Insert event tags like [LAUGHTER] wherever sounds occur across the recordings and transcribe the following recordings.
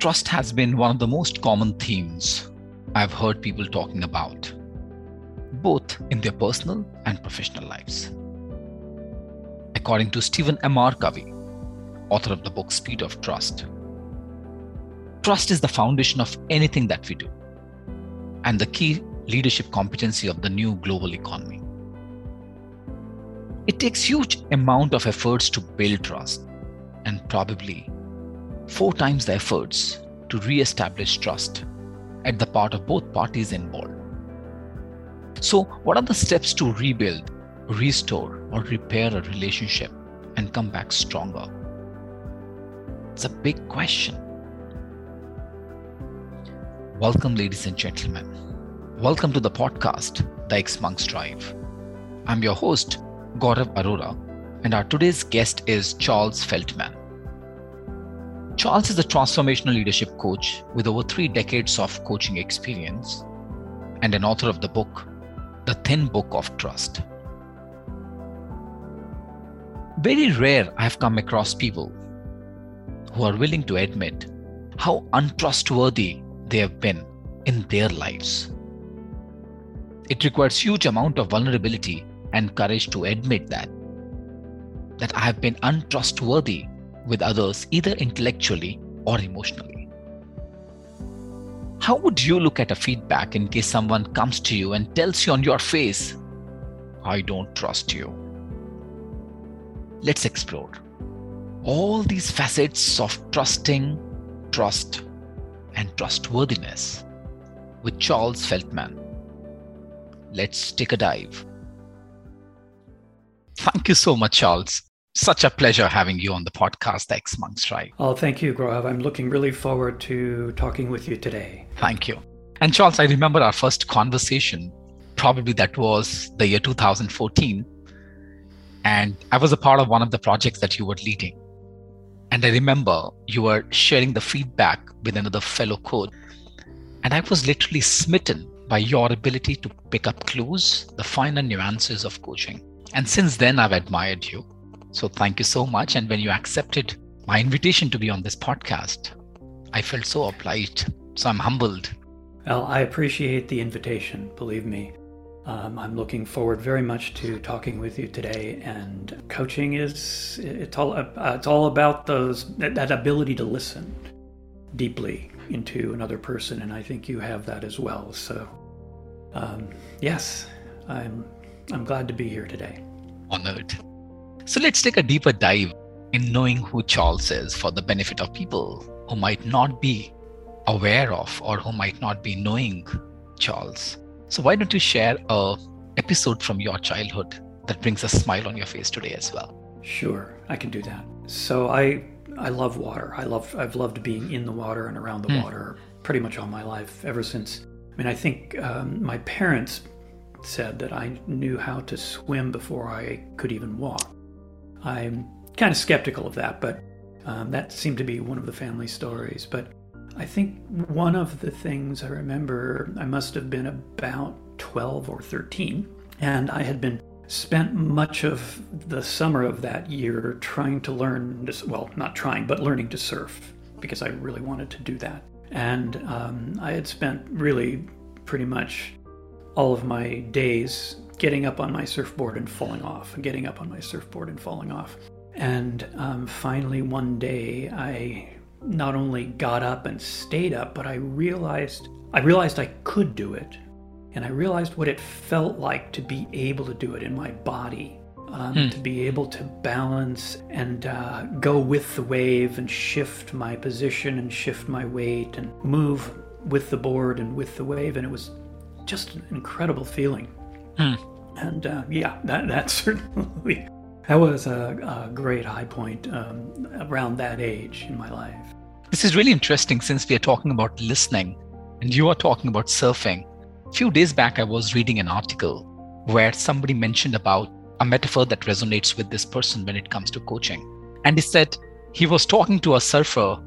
Trust has been one of the most common themes I've heard people talking about, both in their personal and professional lives. According to Stephen M. R. Covey, author of the book Speed of Trust, trust is the foundation of anything that we do and the key leadership competency of the new global economy. It takes huge amount of efforts to build trust and probably four times the efforts to re-establish trust at the part of both parties involved. So, what are the steps to rebuild, restore, or repair a relationship and come back stronger? It's a big question. Welcome, ladies and gentlemen. Welcome to the podcast, The xMonks Drive. I'm your host, Gaurav Arora, and our today's guest is Charles Feltman. Charles is a transformational leadership coach with over three decades of coaching experience and an author of the book, The Thin Book of Trust. Very rare I have come across people who are willing to admit how untrustworthy they have been in their lives. It requires huge amount of vulnerability and courage to admit that that I have been untrustworthy with others either intellectually or emotionally. How would you look at a feedback in case someone comes to you and tells you on your face, I don't trust you? Let's explore all these facets of trusting, trust, and trustworthiness with Charles Feltman. Let's take a dive. Thank you so much, Charles. Such a pleasure having you on the podcast, xMonks Drive. Oh, thank you, Gaurav. I'm looking really forward to talking with you today. Thank you. And Charles, I remember our first conversation. Probably that was the year 2014. And I was a part of one of the projects that you were leading. And I remember you were sharing the feedback with another fellow coach. And I was literally smitten by your ability to pick up clues, the finer nuances of coaching. And since then, I've admired you. So thank you so much. And when you accepted my invitation to be on this podcast, I felt so obliged. So I'm humbled. Well, I appreciate the invitation, believe me. Um, I'm looking forward very much to talking with you today. And coaching is it's all uh, it's all about those that, that ability to listen deeply into another person, and I think you have that as well. So, um, yes, I'm I'm glad to be here today. Honored. So let's take a deeper dive in knowing who Charles is for the benefit of people who might not be aware of or who might not be knowing Charles. So why don't you share a episode from your childhood that brings a smile on your face today as well? Sure, I can do that. So I I love water. I love I've loved being in the water and around the mm. water pretty much all my life ever since. I mean, I think um, my parents said that I knew how to swim before I could even walk. I'm kind of skeptical of that, but um, that seemed to be one of the family stories. But I think one of the things I remember, I must have been about 12 or 13, and I had been spent much of the summer of that year trying to learn, to, well, not trying, but learning to surf because I really wanted to do that. And um, I had spent really pretty much all of my days getting up on my surfboard and falling off, and getting up on my surfboard and falling off. And um, finally, one day, I not only got up and stayed up, but I realized I realized I could do it, and I realized what it felt like to be able to do it in my body. Um, hmm. To be able to balance and uh, go with the wave and shift my position and shift my weight and move with the board and with the wave. And it was just an incredible feeling. Hmm. And uh, yeah, that, that [LAUGHS] certainly that was a, a great high point um, around that age in my life. This is really interesting since we are talking about listening and you are talking about surfing. A few days back, I was reading an article where somebody mentioned about a metaphor that resonates with this person when it comes to coaching. And he said he was talking to a surfer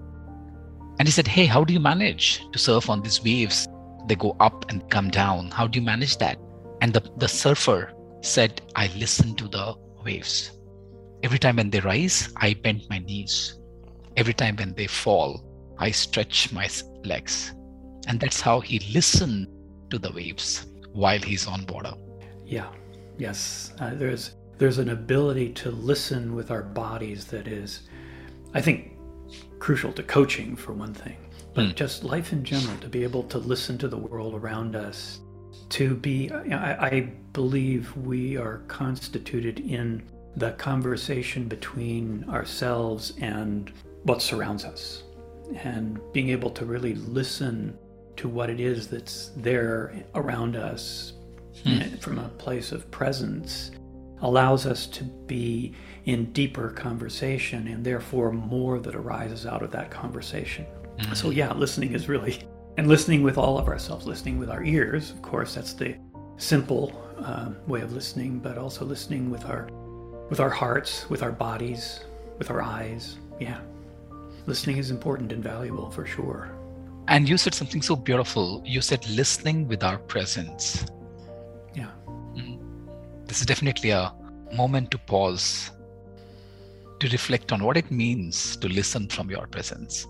and he said, Hey, how do you manage to surf on these waves? They go up and come down. How do you manage that? And the, the surfer said, I listen to the waves. Every time when they rise, I bend my knees. Every time when they fall, I stretch my legs. And that's how he listened to the waves while he's on water. Yeah, yes. Uh, there's there's an ability to listen with our bodies that is, I think, crucial to coaching for one thing, but mm. just life in general. To be able to listen to the world around us, to be, I, I believe we are constituted in the conversation between ourselves and what surrounds us and being able to really listen to what it is that's there around us hmm. from a place of presence allows us to be in deeper conversation and therefore more that arises out of that conversation. Mm-hmm. So, yeah, listening is really, and listening with all of ourselves, listening with our ears, of course, that's the simple uh, way of listening, but also listening with our with our hearts, with our bodies, with our eyes. Yeah. Listening is important and valuable for sure. And you said something so beautiful. You said listening with our presence. Yeah. Mm. This is definitely a moment to pause, to reflect on what it means to listen from your presence.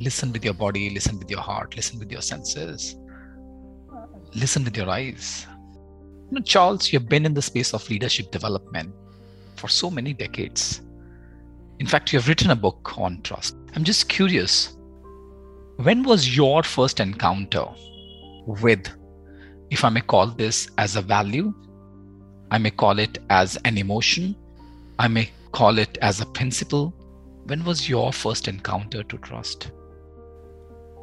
Listen with your body, listen with your heart, listen with your senses, listen with your eyes. You know, Charles, you've been in the space of leadership development for so many decades. In fact, you have written a book on trust. I'm just curious when was your first encounter with, if I may call this as a value, I may call it as an emotion, I may call it as a principle? When was your first encounter to trust?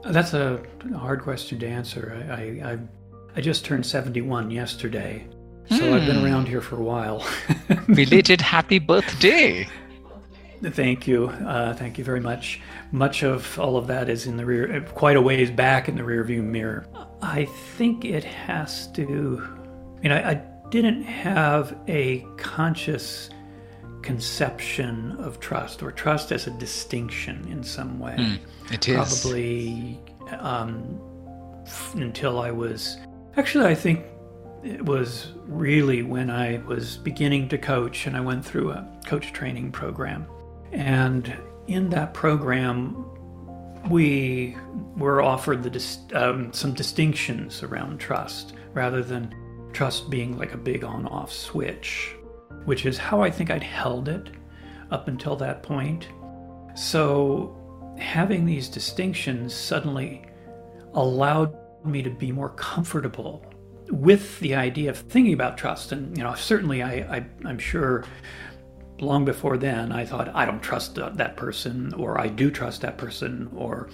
That's a hard question to answer. I, I, I just turned 71 yesterday, so mm. I've been hmm. around here for a while. [LAUGHS] Belated happy birthday. Thank you. Uh, thank you very much. Much of all of that is in the rear, quite a ways back in the rearview mirror. I think it has to, I mean, I, I didn't have a conscious conception of trust or trust as a distinction in some way. Mm, it is. Probably um, until I was, actually, I think it was really when I was beginning to coach and I went through a coach training program. And in that program, we were offered the um, some distinctions around trust rather than trust being like a big on off switch, which is how I think I'd held it up until that point. So having these distinctions suddenly allowed me to be more comfortable with the idea of thinking about trust. And, you know, certainly I, I, I'm sure long before then, I thought, I don't trust that person, or I do trust that person, or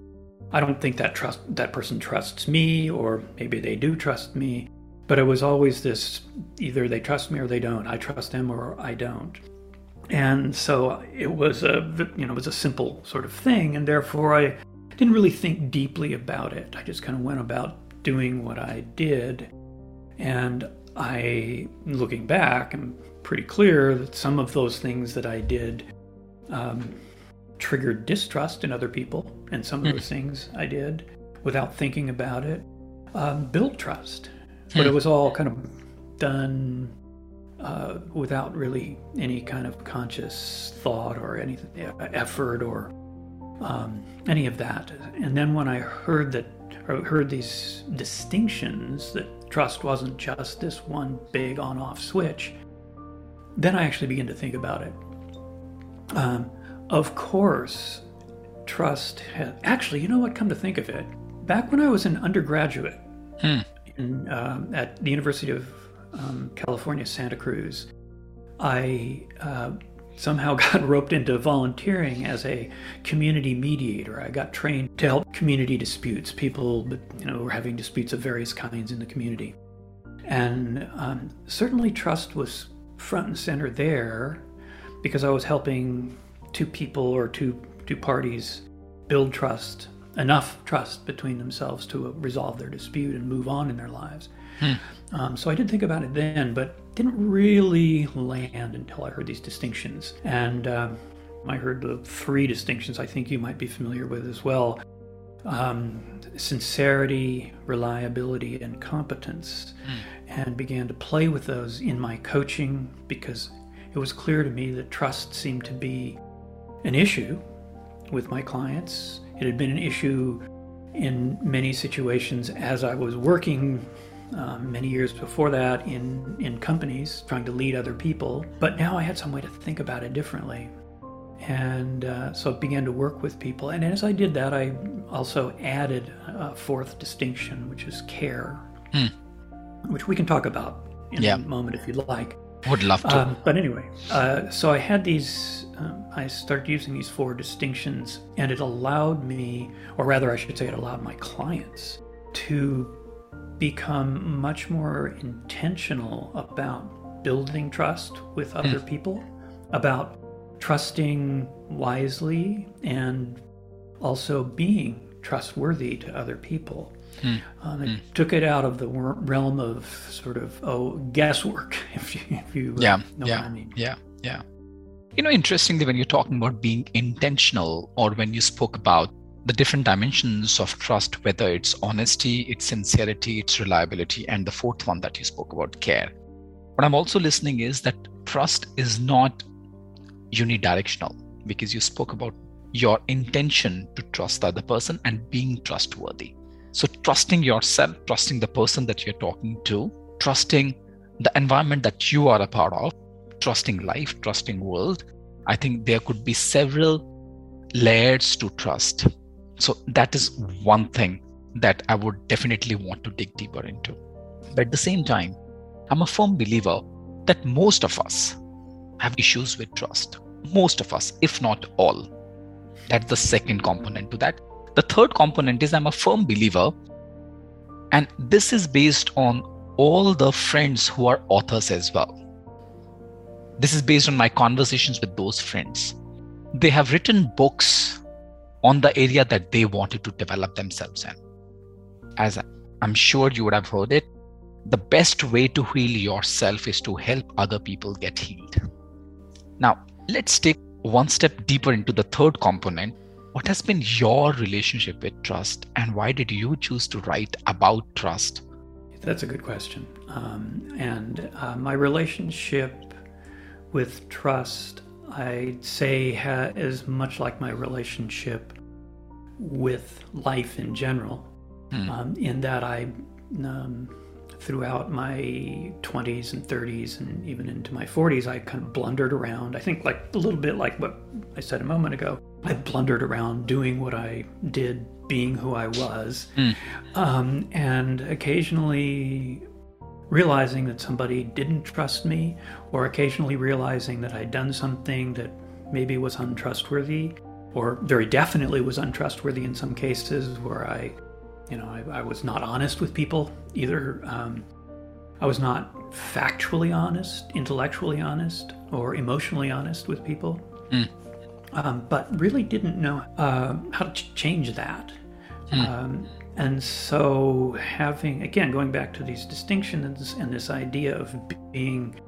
I don't think that trust that person trusts me, or maybe they do trust me. But it was always this either they trust me or they don't. I trust them or I don't. And so it was a you know it was a simple sort of thing, and therefore I didn't really think deeply about it. I just kind of went about doing what I did, and I, looking back, I'm pretty clear that some of those things that I did um, triggered distrust in other people, and some of hmm. those things I did without thinking about it um, built trust. But it hmm. was all kind of done uh, without really any kind of conscious thought or any effort or um, any of that. And then when I heard that, or heard these distinctions that trust wasn't just this one big on off switch, then I actually began to think about it. Um, of course, trust had actually, you know what, come to think of it, back when I was an undergraduate hmm. In, uh, at the University of um, California, Santa Cruz, I uh, somehow [LAUGHS] got roped into volunteering as a community mediator. I got trained to help community disputes, people you know were having disputes of various kinds in the community, and um, certainly trust was front and center there because I was helping two people or two two parties build trust enough trust between themselves to resolve their dispute and move on in their lives. Hmm. Um, so I did think about it then, but didn't really land until I heard these distinctions. And um, I heard the three distinctions I think you might be familiar with as well um, sincerity, reliability, and competence, mm. and began to play with those in my coaching because it was clear to me that trust seemed to be an issue with my clients It had been an issue in many situations as I was working um, many years before that in, in companies trying to lead other people. But now I had some way to think about it differently. And uh, so I began to work with people. And as I did that, I also added a fourth distinction, which is care, hmm. which we can talk about in yeah. a moment if you'd like. Would love to. Um, but anyway, uh, so I had these, um, I started using these four distinctions, and it allowed me, or rather, I should say, it allowed my clients to become much more intentional about building trust with other mm. people, about trusting wisely, and also being trustworthy to other people. Mm. Um, it mm. took it out of the realm of sort of oh guesswork, [LAUGHS] if you, if you uh, yeah, know yeah, what I mean. Yeah, yeah. You know, interestingly, when you're talking about being intentional, or when you spoke about the different dimensions of trust, whether it's honesty, it's sincerity, it's reliability, and the fourth one that you spoke about, care. What I'm also listening is that trust is not unidirectional because you spoke about your intention to trust the other person and being trustworthy. So, trusting yourself, trusting the person that you're talking to, trusting the environment that you are a part of, trusting life, trusting world. I think there could be several layers to trust so that is one thing that I would definitely want to dig deeper into. But at the same time, I'm a firm believer that most of us have issues with trust. Most of us, if not all. That's the second component to that. The third component is I'm a firm believer, and this is based on all the friends who are authors as well. This is based on my conversations with those friends. They have written books on the area that they wanted to develop themselves in. As I'm sure you would have heard it, the best way to heal yourself is to help other people get healed. Now, let's take one step deeper into the third component. What has been your relationship with trust, and why did you choose to write about trust? That's a good question. Um, and uh, my relationship with trust I'd say ha- is much like my relationship with life in general, hmm. um, in that I, um, throughout my 20s and 30s and even into my 40s, I kind of blundered around. I think, like a little bit like what I said a moment ago, I blundered around doing what I did, being who I was, hmm. um, and occasionally realizing that somebody didn't trust me, or occasionally realizing that I'd done something that maybe was untrustworthy, or very definitely was untrustworthy in some cases where I, you know, I, I was not honest with people. Either um, I was not factually honest, intellectually honest, or emotionally honest with people. Mm. Um, but really didn't know uh, how to ch- change that. Mm. Um, and so, having, again, going back to these distinctions and this idea of being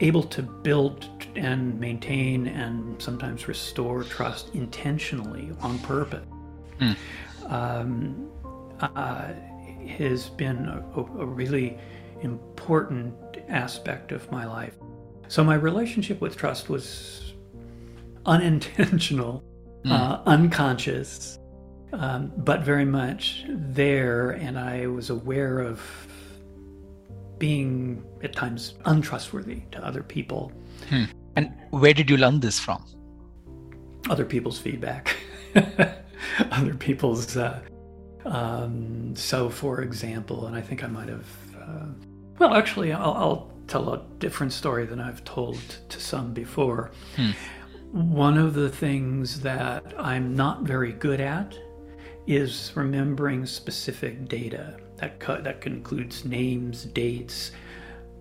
able to build and maintain and sometimes restore trust intentionally on purpose mm. um, uh, has been a, a, really important aspect of my life. So, my relationship with trust was unintentional, mm. uh, unconscious um, but very much there, and I was aware of being at times untrustworthy to other people. Hmm. And where did you learn this from? Other people's feedback, [LAUGHS] other people's. Uh, um, so, for example, and I think I might have. Uh, well, actually, I'll, I'll, tell a different story than I've told to some before. Hmm. One of the things that I'm not very good at is remembering specific data. That, that includes names, dates,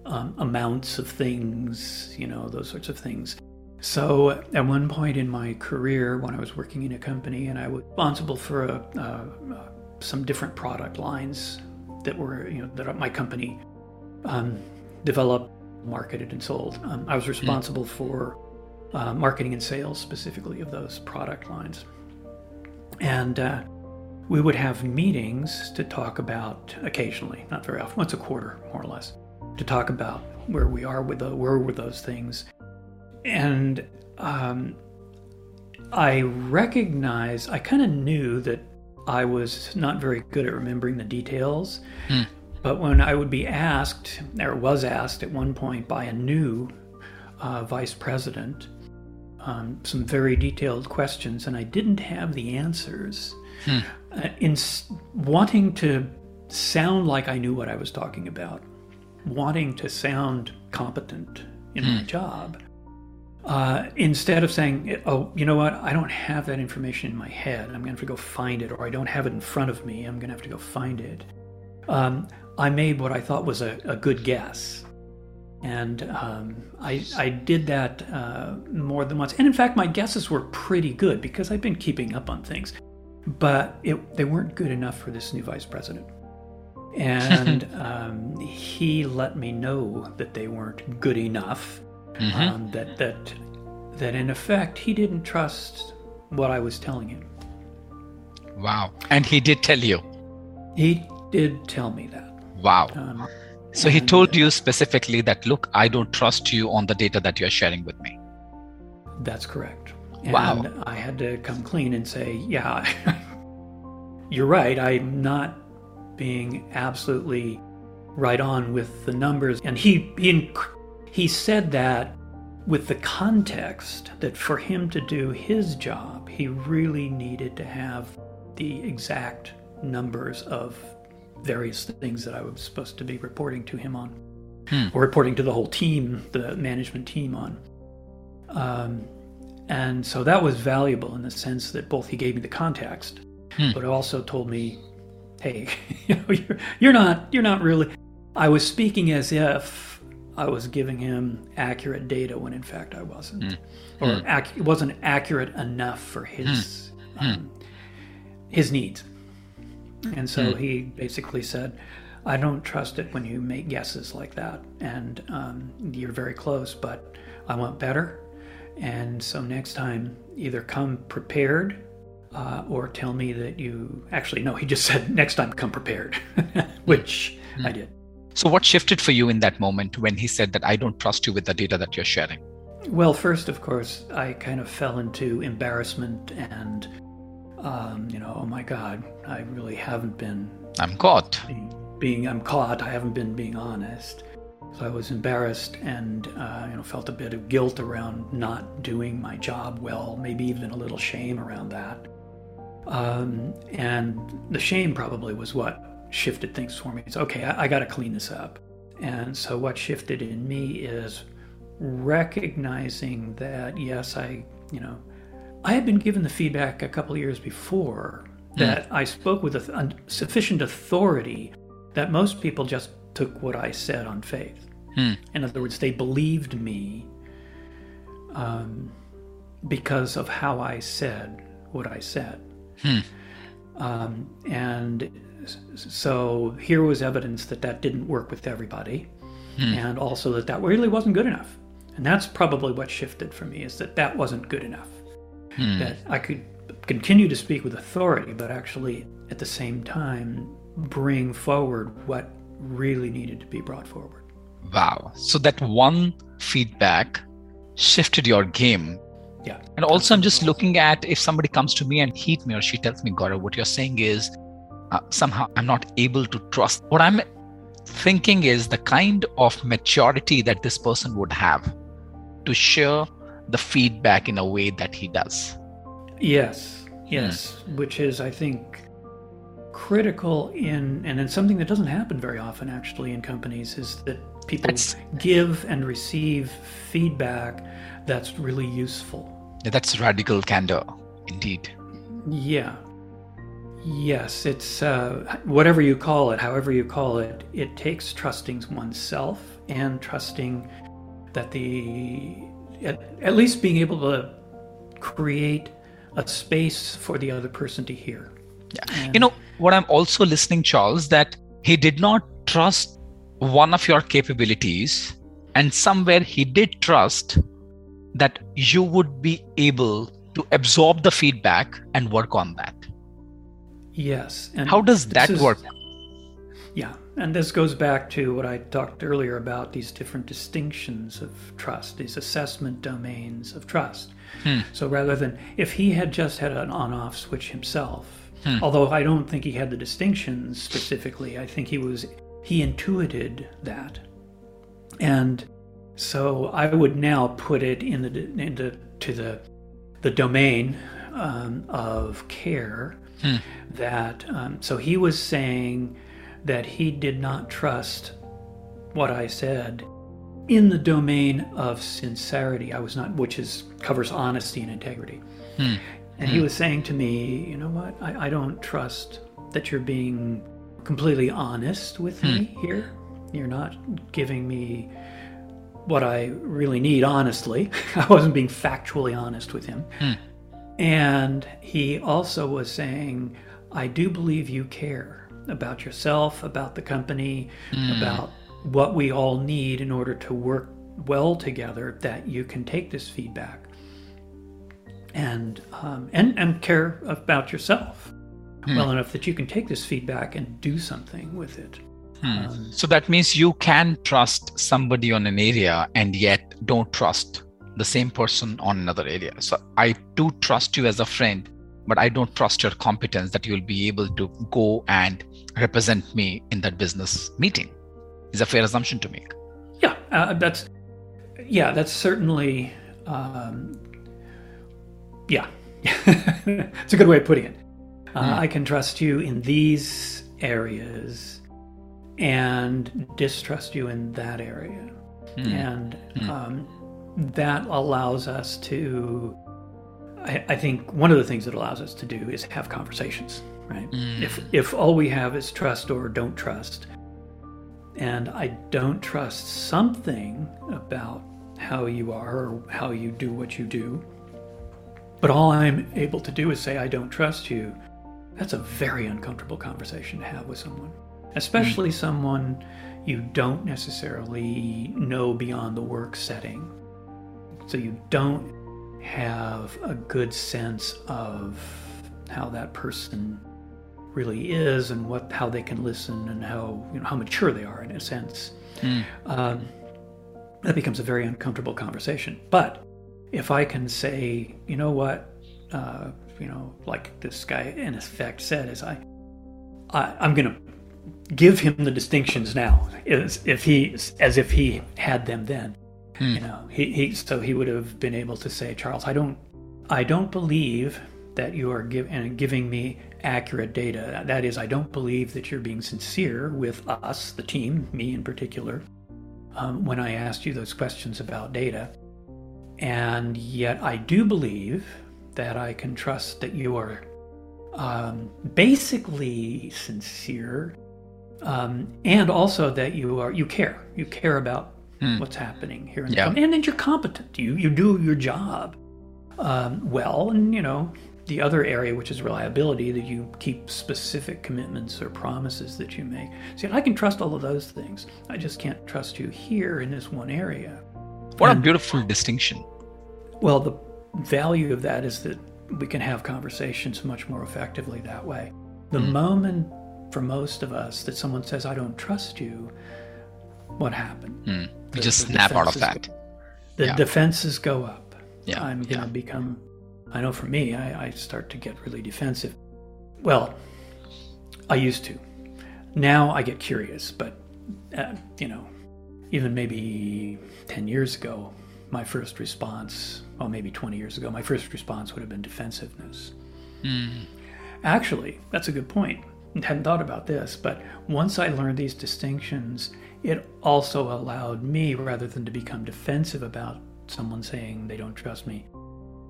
um, amounts of things, you know, those sorts of things. So at one point in my career, when I was working in a company and I was responsible for a, uh, some different product lines that were, you know, that my company um, developed, marketed, and sold, um, I was hmm. responsible for uh, marketing and sales specifically of those product lines. And uh, we would have meetings to talk about occasionally, not very often, once a quarter, more or less, to talk about where we are with the, where were those things. And um, I recognize, I kind of knew that I was not very good at remembering the details. Hmm. But when I would be asked, or was asked at one point by a new uh, vice president, um, some very detailed questions, and I didn't have the answers. Hmm. Uh, in s- wanting to sound like I knew what I was talking about, wanting to sound competent in my job, uh, instead of saying, "Oh, you know what? I don't have that information in my head. I'm going to have to go find it," or "I don't have it in front of me. I'm going to have to go find it." Um, I made what I thought was a, a good guess, and um, I I did that uh, more than once. And in fact, my guesses were pretty good because I've been keeping up on things, but it, they weren't good enough for this new vice president. And [LAUGHS] um, he let me know that they weren't good enough Mhm. um, that that that in effect he didn't trust what I was telling him. Wow. And he did tell you. He did tell me that. Wow. So he told you specifically that, look, I don't trust you on the data that you're sharing with me. that's correct. And Wow. I had to come clean and say, yeah, [LAUGHS] you're right. I'm not being absolutely right on with the numbers. And he he he said that with the context that for him to do his job, he really needed to have the exact numbers of various things that I was supposed to be reporting to him on, Hmm. or reporting to the whole team, the management team on. Um, and so that was valuable in the sense that both he gave me the context, Hmm. but also told me, "Hey, [LAUGHS] you know, you're, you're not you're not really." I was speaking as if I was giving him accurate data when in fact I wasn't, Hmm. or Hmm. ac- it wasn't accurate enough for his um, his needs. And so Hmm. he basically said, "I don't trust it when you make guesses like that, and um, you're very close, but I want better." And so next time, either come prepared uh, or tell me that you actually, no, he just [LAUGHS] said, next time come prepared, [LAUGHS] which I did. So what shifted for you in that moment when he said that I don't trust you with the data that you're sharing? Well, first, of course, I kind of fell into embarrassment and, um, you know, oh my God, I really haven't been I'm caught. being, being I'm caught. I haven't been being honest. So I was embarrassed and uh, you know felt a bit of guilt around not doing my job well. Maybe even a little shame around that. Um, and the shame probably was what shifted things for me. It's okay. I, I got to clean this up. And so what shifted in me is recognizing that yes, I you know I had been given the feedback a couple of years before that I spoke with a, a sufficient authority that most people just took what I said on faith. Hmm. In other words, they believed me um, because of how I said what I said. Hmm. Um, and so here was evidence that that didn't work with everybody, Hmm. and also that that really wasn't good enough. And that's probably what shifted for me is that that wasn't good enough Hmm. that I could continue to speak with authority, but actually at the same time bring forward what really needed to be brought forward. Wow. So that one feedback shifted your game. Yeah. And also, I'm just looking at if somebody comes to me and hit me or she tells me, Gaurav, what you're saying is uh, somehow I'm not able to trust. What I'm thinking is the kind of maturity that this person would have to share the feedback in a way that he does. Yes, yes, which is, I think, critical in, and it's something that doesn't happen very often actually in companies, is that people That's- give and receive feedback that's really useful. That's radical candor, indeed. Yeah. Yes, it's uh, whatever you call it, however you call it, it takes trusting oneself and trusting that the, at, at least being able to create a space for the other person to hear. Yeah. You know, what I'm also listening, Charles, that he did not trust one of your capabilities, and somewhere he did trust that you would be able to absorb the feedback and work on that. Yes. And How does that is- work? Yeah. And this goes back to what I talked earlier about these different distinctions of trust, these assessment domains of trust. Hmm. So rather than if he had just had an on off switch himself, hmm. although I don't think he had the distinctions specifically, I think he was, he intuited that. And so I would now put it in the, into to the, the domain um, of care hmm. that, um, so he was saying, that he did not trust what I said in the domain of sincerity. I was not, which is covers honesty and integrity. Hmm. And hmm. he was saying to me, you know what? I, I, don't trust that you're being completely honest with hmm. me here. You're not giving me what I really need, honestly. [LAUGHS] I wasn't being factually honest with him. Hmm. And he also was saying, I do believe you care about yourself, about the company, mm. about what we all need in order to work well together, that you can take this feedback and um, and and care about yourself mm. well enough that you can take this feedback and do something with it. Mm. Um, so that means you can trust somebody on an area and yet don't trust the same person on another area. So I do trust you as a friend, but I don't trust your competence that you'll be able to go and represent me in that business meeting. Is a fair assumption to make? Yeah, uh, that's yeah, that's certainly um, yeah. [LAUGHS] it's a good way of putting it. Uh, mm. I can trust you in these areas and distrust you in that area, mm. and mm. Um, that allows us to I, I, think one of the things it allows us to do is have conversations, right? Mm. If if all we have is trust or don't trust, and I don't trust something about how you are or how you do what you do, but all I'm able to do is say I don't trust you, that's a very uncomfortable conversation to have with someone, especially mm. someone you don't necessarily know beyond the work setting. So you don't have a good sense of how that person really is and what how they can listen and how you know how mature they are in a sense. Mm. Um, that becomes a very uncomfortable conversation. But if I can say, you know what, uh, you know, like this guy in effect said, is I, I I'm going to give him the distinctions now, as if he as if he had them then. Hmm. You know, he, he so he would have been able to say, Charles, I don't, I don't believe that you are give, and giving me accurate data. That is, I don't believe that you're being sincere with us, the team, me in particular, um, when I asked you those questions about data. And yet, I do believe that I can trust that you are um, basically sincere, um, and also that you are you care. You care about mm. what's happening here in yeah. company, and then you're competent. You you do your job um, well, and you know the other area, which is reliability, that you keep specific commitments or promises that you make. See, I can trust all of those things. I just can't trust you here in this one area. What and, a beautiful distinction. Well, the value of that is that we can have conversations much more effectively that way. The mm. moment for most of us that someone says, I don't trust you, what happened? Mm. You just snap out of that. the yeah. defenses go up. Yeah. I'm going to yeah. become, I know for me, I, I start to get really defensive. Well, I used to. Now I get curious, but, uh, you know, even maybe 10 years ago, my first response, well, maybe 20 years ago, my first response would have been defensiveness. Mm. Actually, that's a good point. I hadn't thought about this, but once I learned these distinctions, it also allowed me, rather than to become defensive about someone saying they don't trust me,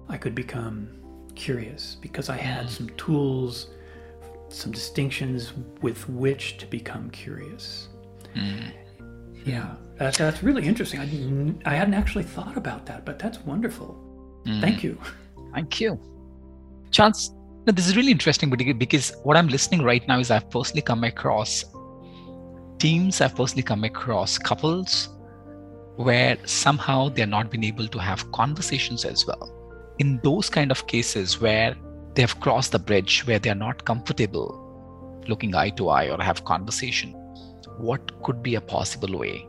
I could become curious because I had some tools, some distinctions with which to become curious. Mm. Yeah, that, that's really interesting. I, I hadn't actually thought about that, but that's wonderful. Mm. Thank you. Thank you. Chance, this is really interesting because what I'm listening right now is I've personally come across teams I've personally come across couples where somehow they're not been able to have conversations as well. In those kind of cases where they have crossed the bridge where they're not comfortable looking eye to eye or have conversation, what could be a possible way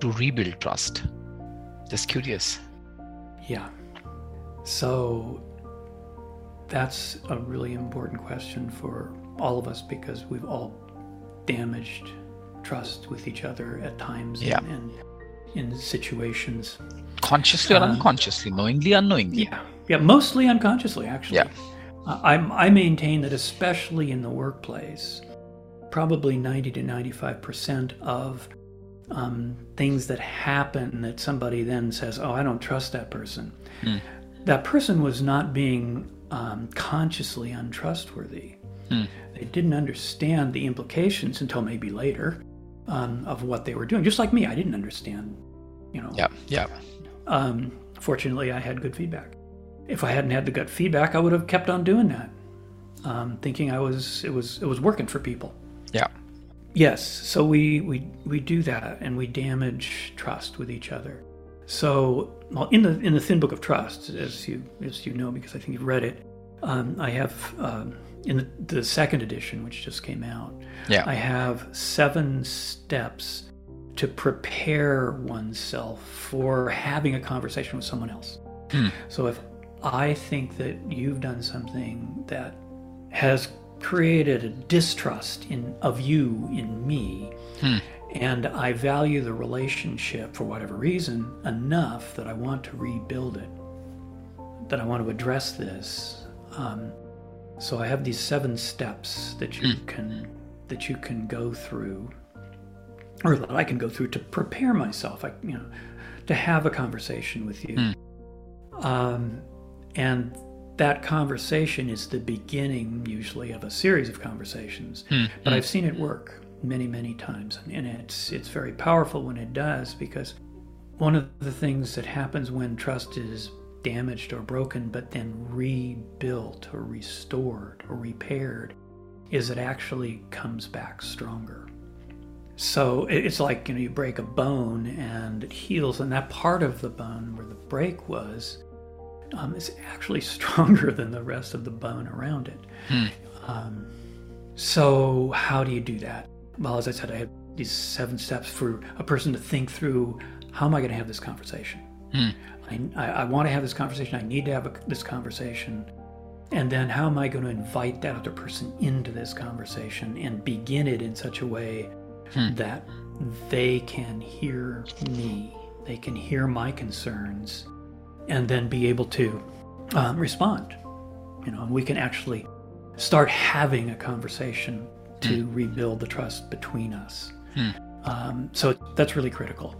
to rebuild trust? Just curious. Yeah. So that's a really important question for all of us because we've all damaged trust with each other at times Yeah. and, and in situations. Consciously or Um, unconsciously, knowingly, unknowingly. Yeah. Yeah, mostly unconsciously, actually. Yeah. I, I maintain that, especially in the workplace, probably 90 to 95% of um, things that happen that somebody then says, Oh, I don't trust that person. Hmm. That person was not being um, consciously untrustworthy. Hmm. They didn't understand the implications until maybe later um, of what they were doing. Just like me, I didn't understand, you know, Yeah. Yeah. um, fortunately, I had good feedback. If I hadn't had the gut feedback, I would have kept on doing that, um, thinking I was it was it was working for people. Yeah. Yes, so we we we do that, and we damage trust with each other. So, well, in the in the thin book of trust, as you as you know, because I think you've read it, um, I have um, in the, the second edition, which just came out, Yeah. I have seven steps to prepare oneself for having a conversation with someone else. Hmm. So if I think that you've done something that has created a distrust in of you in me, Hmm. and I value the relationship for whatever reason enough that I want to rebuild it, that I want to address this. Um, so I have these seven steps that you can that you can go through, or that I can go through to prepare myself. I, you know, to have a conversation with you. Um, and that conversation is the beginning, usually, of a series of conversations. Hmm. But I've seen it work many, many times, and it's it's very powerful when it does because one of the things that happens when trust is damaged or broken, but then rebuilt or restored or repaired, is it actually comes back stronger. So it's like you know you break a bone and it heals, and that part of the bone where the break was um, is actually [LAUGHS] stronger than the rest of the bone around it. Hmm. Um, so how do you do that? Well, as I said, I have these seven steps for a person to think through. How am I going to have this conversation? Hmm. I, I, I want to have this conversation. I need to have a, this conversation. And then how am I going to invite that other person into this conversation and begin it in such a way Hmm. that they can hear me, they can hear my concerns, and then be able to um, respond. You know, and we can actually start having a conversation to rebuild the trust between us. Hmm. Um, so that's really critical,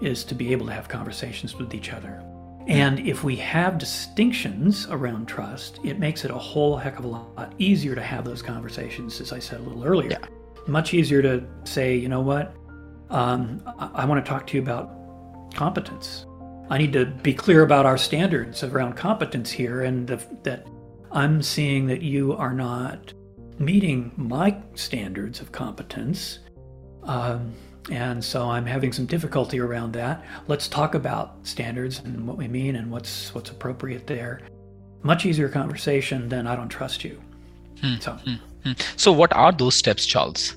is to be able to have conversations with each other. And if we have distinctions around trust, it makes it a whole heck of a lot easier to have those conversations, as I said a little earlier. Yeah. Much easier to say, you know what, um, I, I want to talk to you about competence. I need to be clear about our standards around competence here, and the, that I'm seeing that you are not meeting my standards of competence. Um, and so I'm having some difficulty around that. Let's talk about standards and what we mean and what's what's appropriate there. Much easier conversation than I don't trust you. Hmm. So, hmm. hmm. So, what are those steps, Charles?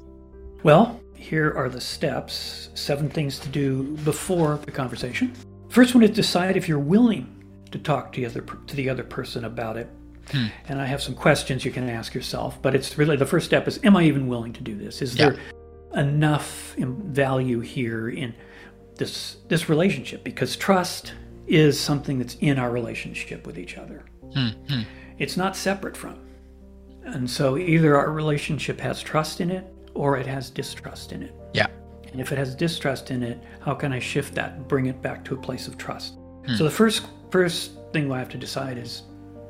well, here are the steps. Seven things to do before the conversation. First one is decide if you're willing to talk to the other to the other person about it. Hmm. And I have some questions you can ask yourself, but it's really the first step is am I even willing to do this? Is Yeah. there enough value here in this this relationship because trust is something that's in our relationship with each other. Hmm. Hmm. It's not separate from. And so either our relationship has trust in it or it has distrust in it. Yeah. And if it has distrust in it, how can I shift that and bring it back to a place of trust? So the first first thing I have to decide is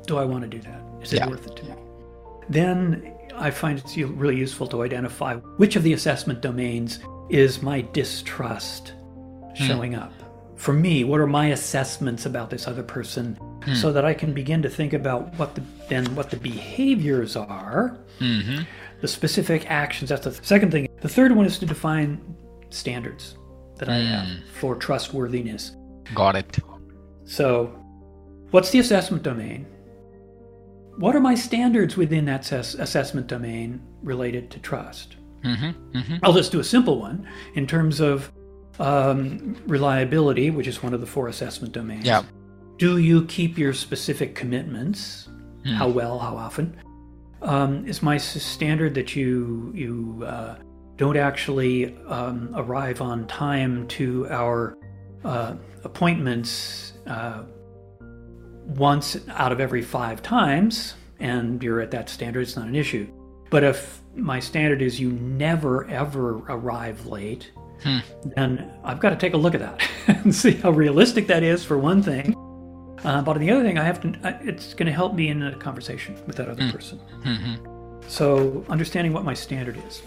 do I want to do that? Is it Yeah. worth it to me? Then I find it's really useful to identify which of the assessment domains is my distrust hmm. showing up. For me, what are my assessments about this other person hmm. so that I can begin to think about what the then what the behaviors are, hmm the specific actions. That's the second thing. The third one is to define standards that I have hmm. for trustworthiness. Got it. So, what's the assessment domain? What are my standards within that assess- assessment domain related to trust? Mm-hmm. Mm-hmm. I'll just do a simple one in terms of um, reliability, which is one of the four assessment domains. Yeah. Do you keep your specific commitments? Mm. How well? How often? Um, is my standard that you you uh, don't actually um, arrive on time to our uh, appointments uh, once out of every five times, and you're at that standard? It's not an issue. But if my standard is you never ever arrive late, Hmm. then I've got to take a look at that [LAUGHS] and see how realistic that is for one thing. Uh, but on the other thing, I have to. It's going to help me in a conversation with that other person. Mm-hmm. So understanding what my standard is,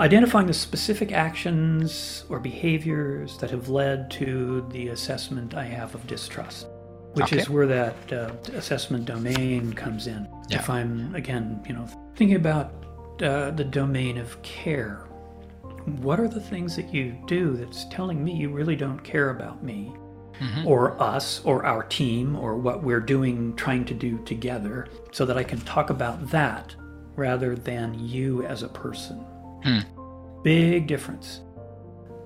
identifying the specific actions or behaviors that have led to the assessment I have of distrust, which is where that uh, assessment domain comes in. Yeah. If I'm again, you know, thinking about uh, the domain of care, what are the things that you do that's telling me you really don't care about me? Mhm. or us or our team or what we're doing trying to do together so that I can talk about that rather than you as a person. Hmm. Big difference.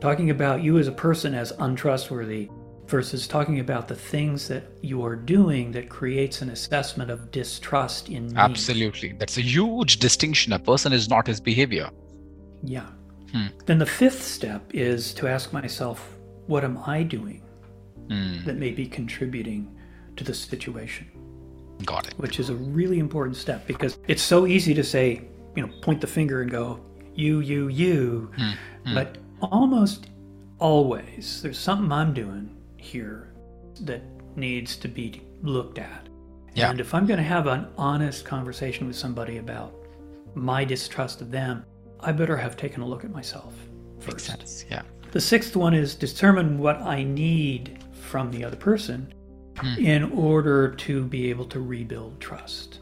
Talking about you as a person as untrustworthy versus talking about the things that you are doing that creates an assessment of distrust in me. Absolutely. That's a huge distinction. A person is not his behavior. Yeah. Hmm. Then the fifth step is to ask myself, what am I doing Mm, that may be contributing to the situation? got it. which is a really important step because it's so easy to say, you know, point the finger and go, you, you, you. Hmm, But almost always, there's something I'm doing here that needs to be looked at. Yeah. And if I'm going to have an honest conversation with somebody about my distrust of them, I better have taken a look at myself Makes sense. Yeah. The sixth one is determine what I need from the other person Hmm. in order to be able to rebuild trust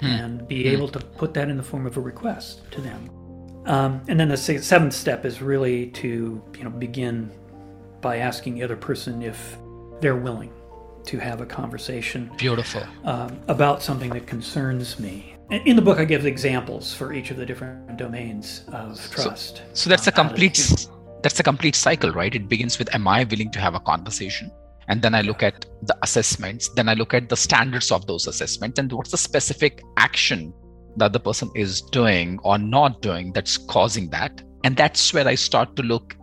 Hmm. and be able to put that in the form of a request to them. Um, and then the se- seventh step is really to you know begin by asking the other person if they're willing to have a conversation Beautiful. um, about something that concerns me. In the book, I give examples for each of the different domains of trust. So that's a uh, how to complete that's a complete cycle, right? It begins with am I willing to have a conversation? And then I look at the assessments, then I look at the standards of those assessments and what's the specific action that the person is doing or not doing that's causing that. And that's where I start to look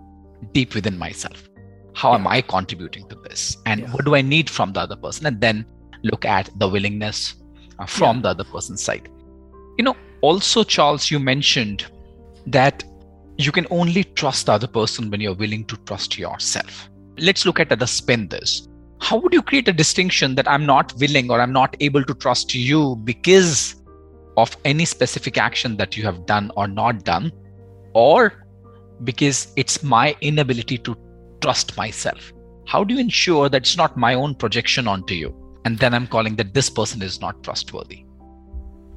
deep within myself. How am I contributing to this? And Yeah. what do I need from the other person? And then look at the willingness uh, from the other person's side. You know, also, Charles, you mentioned that you can only trust the other person when you're willing to trust yourself. Let's look at the spin this. How would you create a distinction that I'm not willing or I'm not able to trust you because of any specific action that you have done or not done, or because it's my inability to trust myself? How do you ensure that it's not my own projection onto you? And then I'm calling that this person is not trustworthy.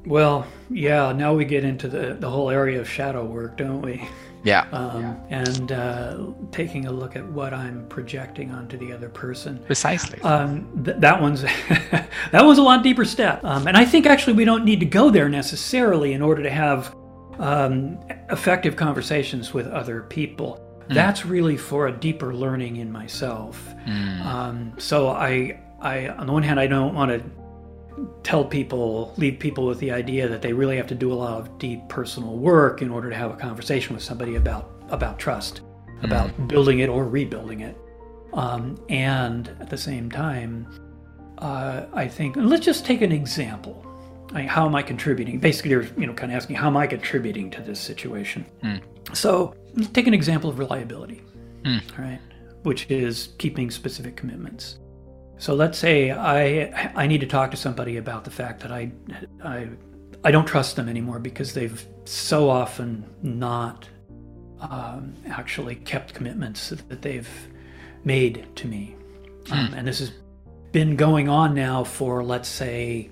Well, yeah, now we get into the, the whole area of shadow work, don't we? Yeah. Um, And uh, taking a look at what I'm projecting onto the other person. Precisely. Um, th- that one's [LAUGHS] that one's a lot deeper step, um, and I think actually we don't need to go there necessarily in order to have um, effective conversations with other people. That's really for a deeper learning in myself. Mm. Um, so I, I, on the one hand, I don't want to tell people, leave people with the idea that they really have to do a lot of deep personal work in order to have a conversation with somebody about about trust, about building it or rebuilding it. Um, and at the same time, uh, I think let's just take an example. I, how am I contributing? Basically, you're you know kind of asking how am I contributing to this situation. Mm. So take an example of reliability, Mm. right, which is keeping specific commitments. So let's say I I need to talk to somebody about the fact that I I I don't trust them anymore because they've so often not um, actually kept commitments that they've made to me, um, and this has been going on now for let's say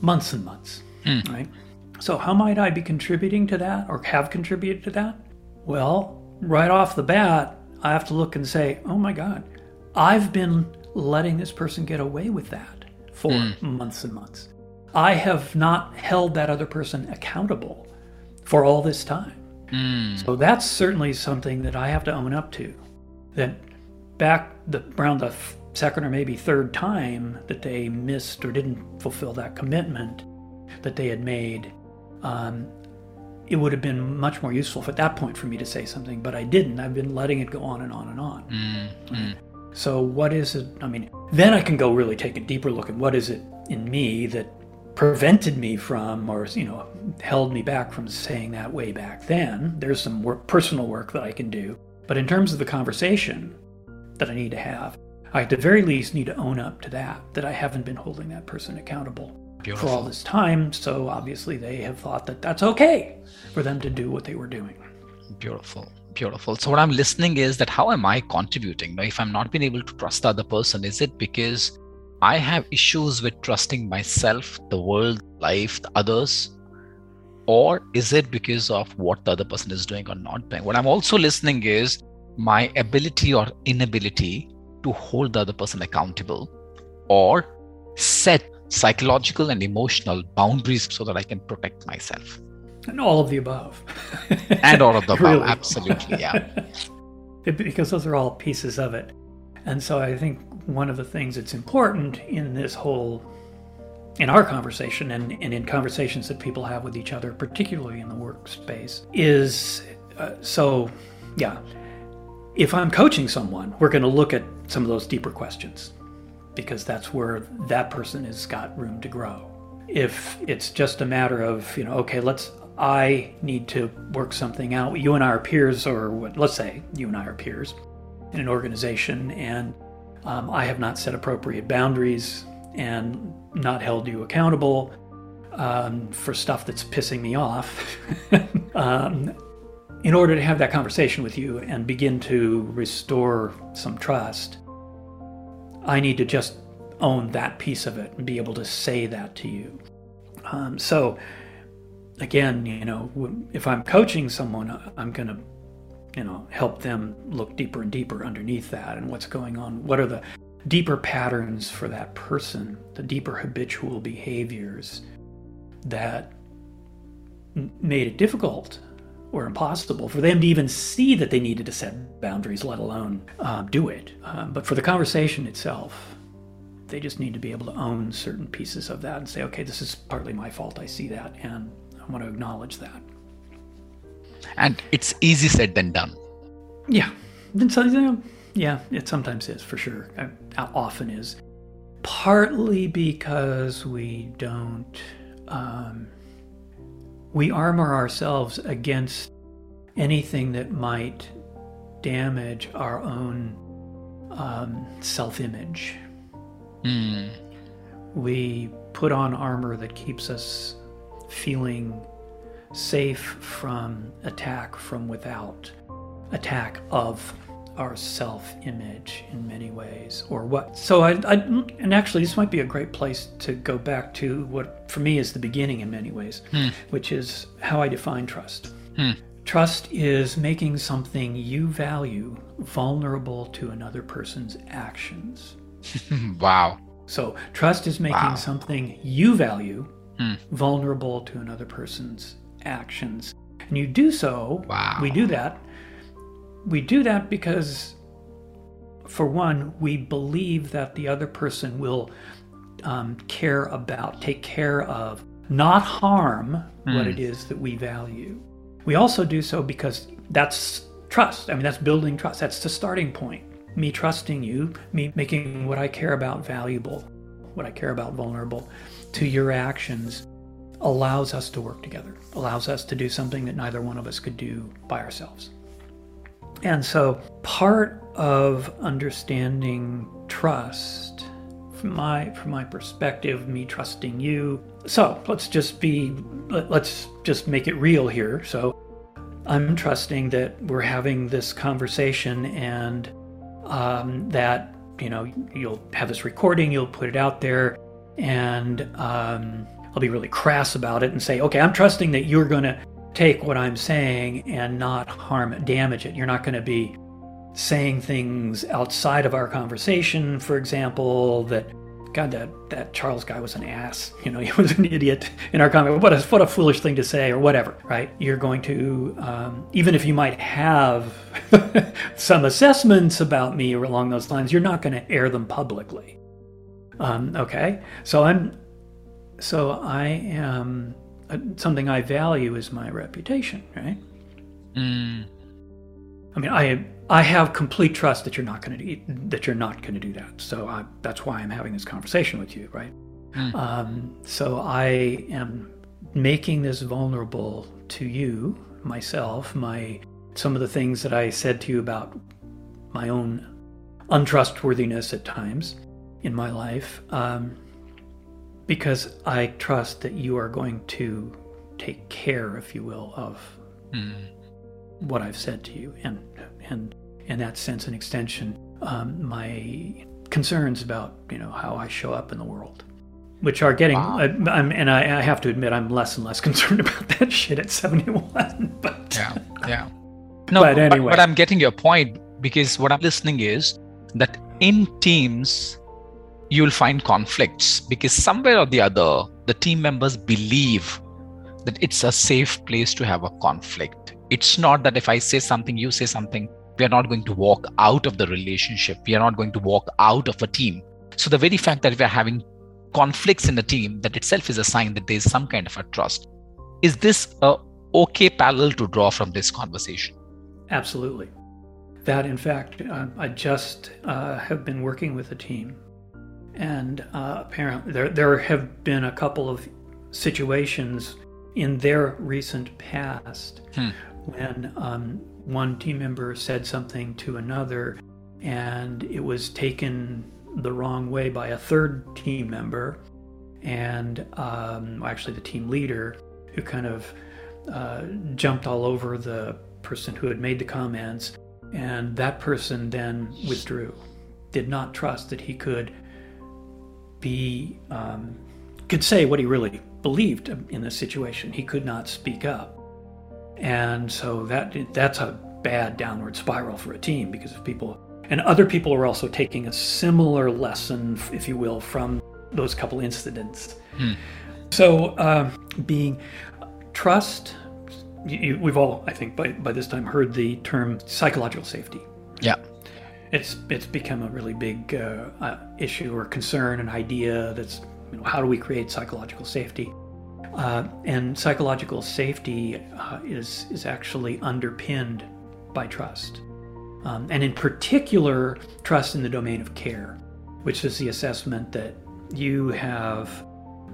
months and months, Hmm. right? So how might I be contributing to that or have contributed to that? Well, right off the bat, I have to look and say, oh my God, I've been letting this person get away with that for months and months. I have not held that other person accountable for all this time. Mm. So that's certainly something that I have to own up to. That back the, around the second or maybe third time that they missed or didn't fulfill that commitment that they had made, um, it would have been much more useful at that point for me to say something, but I didn't. I've been letting it go on and on and on. Mm. So, what is it? I mean, then I can go really take a deeper look at what is it in me that prevented me from, or, you know, held me back from saying that way back then. There's some work, personal work that I can do. But in terms of the conversation that I need to have, I at the very least need to own up to that, that I haven't been holding that person accountable Beautiful. for all this time. So obviously they have thought that that's okay for them to do what they were doing. Beautiful. Beautiful. So what I'm listening is that how am I contributing? Now, if I'm not being able to trust the other person, is it because I have issues with trusting myself, the world, life, the others? Or is it because of what the other person is doing or not doing? What I'm also listening is my ability or inability to hold the other person accountable or set psychological and emotional boundaries so that I can protect myself. And all of the above. [LAUGHS] And all of the above. Really. Absolutely. Yeah. [LAUGHS] Because those are all pieces of it. And so I think one of the things that's important in this whole, in our conversation and, and in conversations that people have with each other, particularly in the workspace, is uh, so, yeah, if I'm coaching someone, we're going to look at some of those deeper questions because that's where that person has got room to grow. If it's just a matter of, you know, okay, let's, I need to work something out. You and I are peers, or what, let's say you and I are peers in an organization, and um, I have not set appropriate boundaries and not held you accountable um, for stuff that's pissing me off. [LAUGHS] um, in order to have that conversation with you and begin to restore some trust, I need to just own that piece of it and be able to say that to you. Um, so, again, you know, if I'm coaching someone, I- I'm going to, you know, help them look deeper and deeper underneath that and what's going on. What are the deeper patterns for that person, the deeper habitual behaviors that made it difficult or impossible for them to even see that they needed to set boundaries, let alone uh, do it. Um, but for the conversation itself, they just need to be able to own certain pieces of that and say, okay, this is partly my fault. I see that, and I want to acknowledge that. And it's easy said than done. Yeah, and so, you know, yeah, it sometimes is for sure. Uh, often is, partly because we don't. Um, we armor ourselves against anything that might damage our own um, self-image. Hmm. We put on armor that keeps us feeling safe from attack from without, attack of our self image in many ways, or what. So, I, I, and actually, this might be a great place to go back to what for me is the beginning in many ways, which is how I define trust. Trust is making something you value vulnerable to another person's actions. [LAUGHS] wow. So, trust is making Wow. something you value Hmm. vulnerable to another person's actions. And you do so, Wow. we do that. We do that because, for one, we believe that the other person will um, care about, take care of, not harm what it is that we value. We also do so because that's trust. I mean, that's building trust. That's the starting point. Me trusting you, me making what I care about valuable, what I care about vulnerable to your actions allows us to work together, allows us to do something that neither one of us could do by ourselves. And so, part of understanding trust, from my from my perspective, me trusting you. So let's just be, let, let's just make it real here. So I'm trusting that we're having this conversation and um, that you know you'll have this recording, you'll put it out there, and um, I'll be really crass about it and say, okay, I'm trusting that you're to take what I'm saying and not harm it, damage it. You're not going to be saying things outside of our conversation, for example, that God, that, that Charles guy was an ass. [LAUGHS] You know, he was an idiot in our comment. What a, what a foolish thing to say, or whatever, right? You're going to, um, even if you might have [LAUGHS] some assessments about me or along those lines, you're not going to air them publicly. Um, okay, so I'm, so I am something I value is my reputation, right? Mm. I mean, I I have complete trust that you're not going to that you're not going to do that. So I, that's why I'm having this conversation with you, right? Mm. Um, so I am making this vulnerable to you, myself, my some of the things that I said to you about my own untrustworthiness at times in my life, um, because I trust that you are going to take care, if you will, of Mm. what I've said to you, and and in that sense, an extension, um, my concerns about you know how I show up in the world, which are getting. Wow. I, I'm, and I, I have to admit, I'm less and less [LAUGHS] concerned about that shit at 71. But Yeah, yeah. [LAUGHS] No, But but, anyway. but I'm getting your point because what I'm listening is that in teams, you'll find conflicts because somewhere or the other, the team members believe that it's a safe place to have a conflict. It's not that if I say something, you say something, we are not going to walk out of the relationship. We are not going to walk out of a team. So the very fact that we are having conflicts in a team, that itself is a sign that there is some kind of a trust. Is this a okay parallel to draw from this conversation? Absolutely. That, in fact, uh, I just uh, have been working with a team, and uh, apparently there there have been a couple of situations in their recent past Hmm. when um, one team member said something to another, and it was taken the wrong way by a third team member, and um, actually the team leader, who kind of uh, jumped all over the person who had made the comments, and that person then withdrew. Did not trust that he could be um, could say what he really believed in the situation. He could not speak up, and so that that's a bad downward spiral for a team because if people and other people are also taking a similar lesson, if you will, from those couple incidents. Hmm. So uh, being trust you, we've all, I think, by, by this time heard the term psychological safety. Yeah. It's it's become a really big uh, uh, issue or concern, an idea that's you know, how do we create psychological safety? Uh, and psychological safety uh, is is actually underpinned by trust, um, and in particular, trust in the domain of care, which is the assessment that you have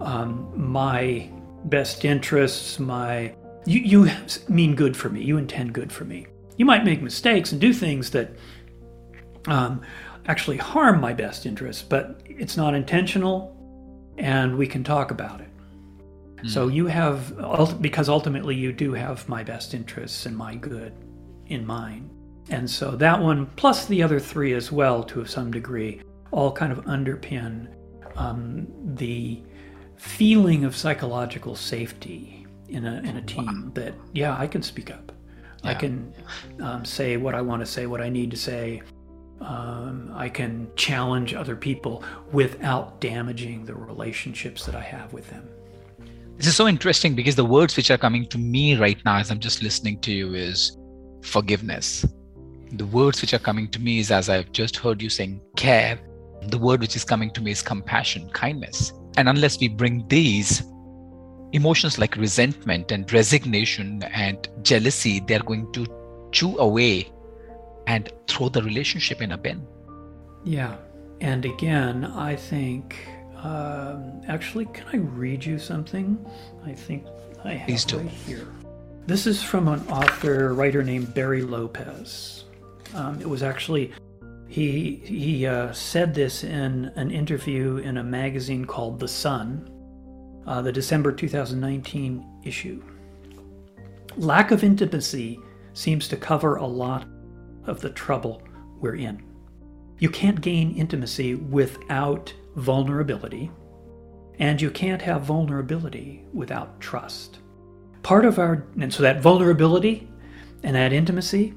um, my best interests, my you, you mean good for me. You intend good for me. You might make mistakes and do things that um, actually harm my best interests, but it's not intentional, and we can talk about it. So you have, because ultimately you do have my best interests and my good in mind. And so that one, plus the other three as well, to some degree, all kind of underpin um, the feeling of psychological safety in a, in a team that, yeah, I can speak up. I can um, say what I want to say, what I need to say. Um, I can challenge other people without damaging the relationships that I have with them. This is so interesting because the words which are coming to me right now as I'm just listening to you is forgiveness. The words which are coming to me is as I've just heard you saying care. The word which is coming to me is compassion, kindness. And unless we bring these emotions like resentment and resignation and jealousy, they're going to chew away and throw the relationship in a bin. Yeah. And again, I think, um, actually, can I read you something? I think I have Please do. right here. This is from an author, writer named Barry Lopez. Um, it was actually, he, he uh, said this in an interview in a magazine called The Sun, uh, the December 2019 issue. Lack of intimacy seems to cover a lot of the trouble we're in. You can't gain intimacy without vulnerability, and you can't have vulnerability without trust. Part of our, and so that vulnerability and that intimacy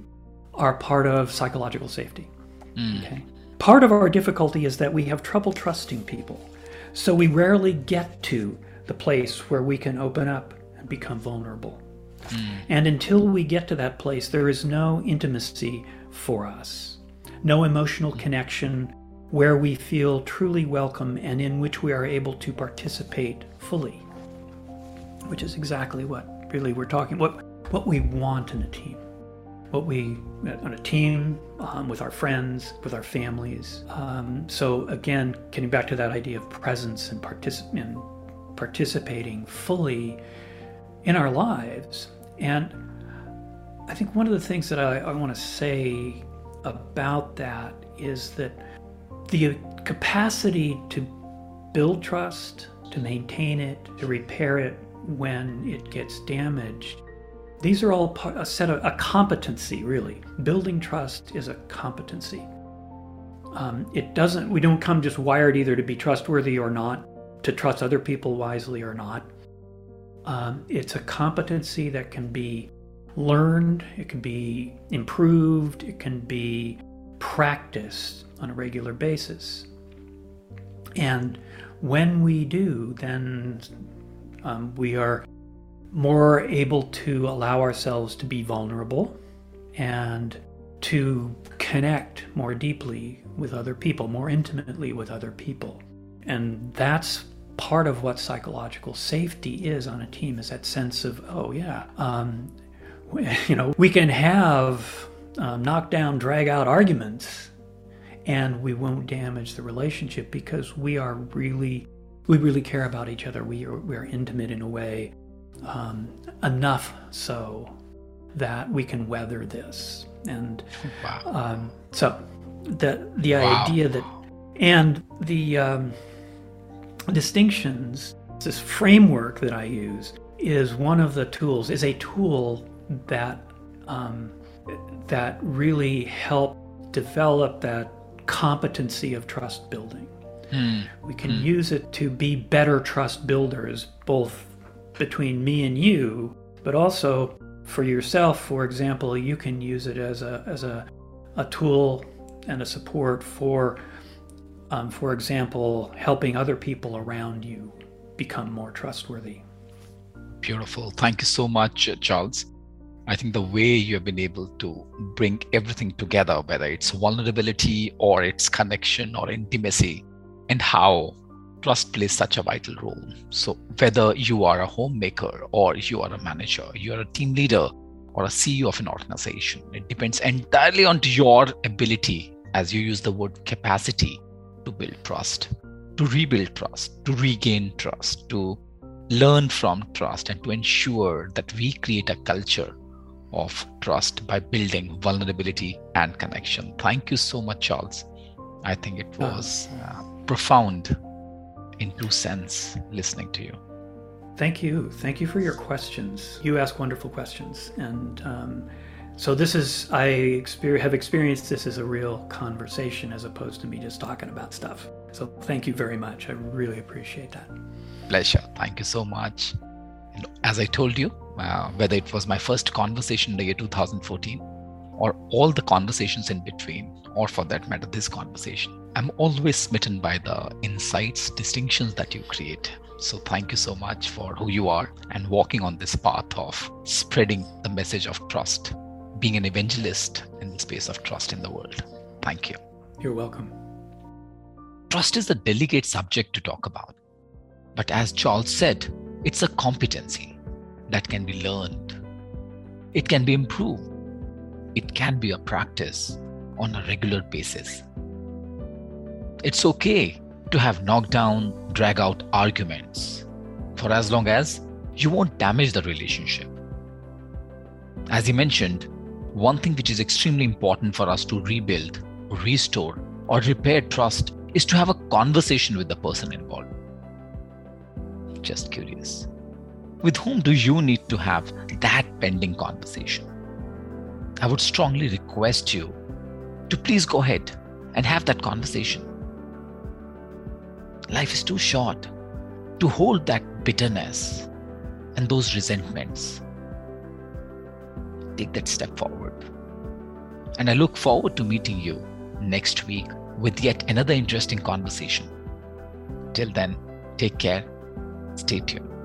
are part of psychological safety. Mm. Okay. part of our difficulty is that we have trouble trusting people. So we rarely get to the place where we can open up and become vulnerable. Mm. And until we get to that place, there is no intimacy for us, no emotional connection where we feel truly welcome and in which we are able to participate fully, which is exactly what really we're talking what what we want in a team. What we on a team um, with our friends with our families. Um, so again getting back to that idea of presence and, particip- and participating fully in our lives and i think one of the things that i, I want to say about that is that the capacity to build trust to maintain it to repair it when it gets damaged these are all a set of a competency, really. Building trust is a competency. Um, it doesn't. We don't come just wired either to be trustworthy or not, to trust other people wisely or not. Um, it's a competency that can be learned. It can be improved. It can be practiced on a regular basis. And when we do, then um, we are more able to allow ourselves to be vulnerable and to connect more deeply with other people, more intimately with other people. And that's part of what psychological safety is on a team is that sense of, oh, yeah, um, [LAUGHS] you know, we can have um, knockdown, drag out arguments and we won't damage the relationship because we are really, we really care about each other. We are, we are intimate in a way um, enough so that we can weather this. And wow. um, so the the wow. idea that and the um, distinctions, this framework that I use is one of the tools. Is a tool that um, that really help develop that competency of trust building. Hmm. We can hmm. use it to be better trust builders, both between me and you, but also for yourself, for example, you can use it as a, as a, a tool and a support for, um, for example, helping other people around you become more trustworthy. Beautiful. Thank you so much, Charles. I think the way you have been able to bring everything together, whether it's vulnerability or it's connection or intimacy, and how trust plays such a vital role. So, whether you are a homemaker or you are a manager, you are a team leader or a CEO of an organization, it depends entirely on your ability, as you use the word capacity, to build trust, to rebuild trust, to regain trust, to learn from trust, and to ensure that we create a culture of trust by building vulnerability and connection. Thank you so much, Charles. I think it was uh, profound in two sense listening to you. Thank you. Thank you for your questions. You ask wonderful questions. And um, so this is, I exper- have experienced this as a real conversation as opposed to me just talking about stuff. So thank you very much. I really appreciate that. Pleasure. Thank you so much. And as I told you, uh, whether it was my first conversation in the year 2014 or all the conversations in between, or for that matter, this conversation, I'm always smitten by the insights, distinctions that you create. So thank you so much for who you are and walking on this path of spreading the message of trust, being an evangelist in the space of trust in the world. Thank you. You're welcome. Trust is a delicate subject to talk about. But as Charles said, it's a competency that can be learned. It can be improved. It can be a practice on a regular basis. It's okay to have knockdown, drag out arguments for as long as you won't damage the relationship. As he mentioned, one thing which is extremely important for us to rebuild, restore, or repair trust is to have a conversation with the person involved. Just curious. With whom do you need to have that pending conversation? I would strongly request you to please go ahead and have that conversation. Life is too short to hold that bitterness and those resentments. Take that step forward. And I look forward to meeting you next week with yet another interesting conversation. Till then, take care, stay tuned.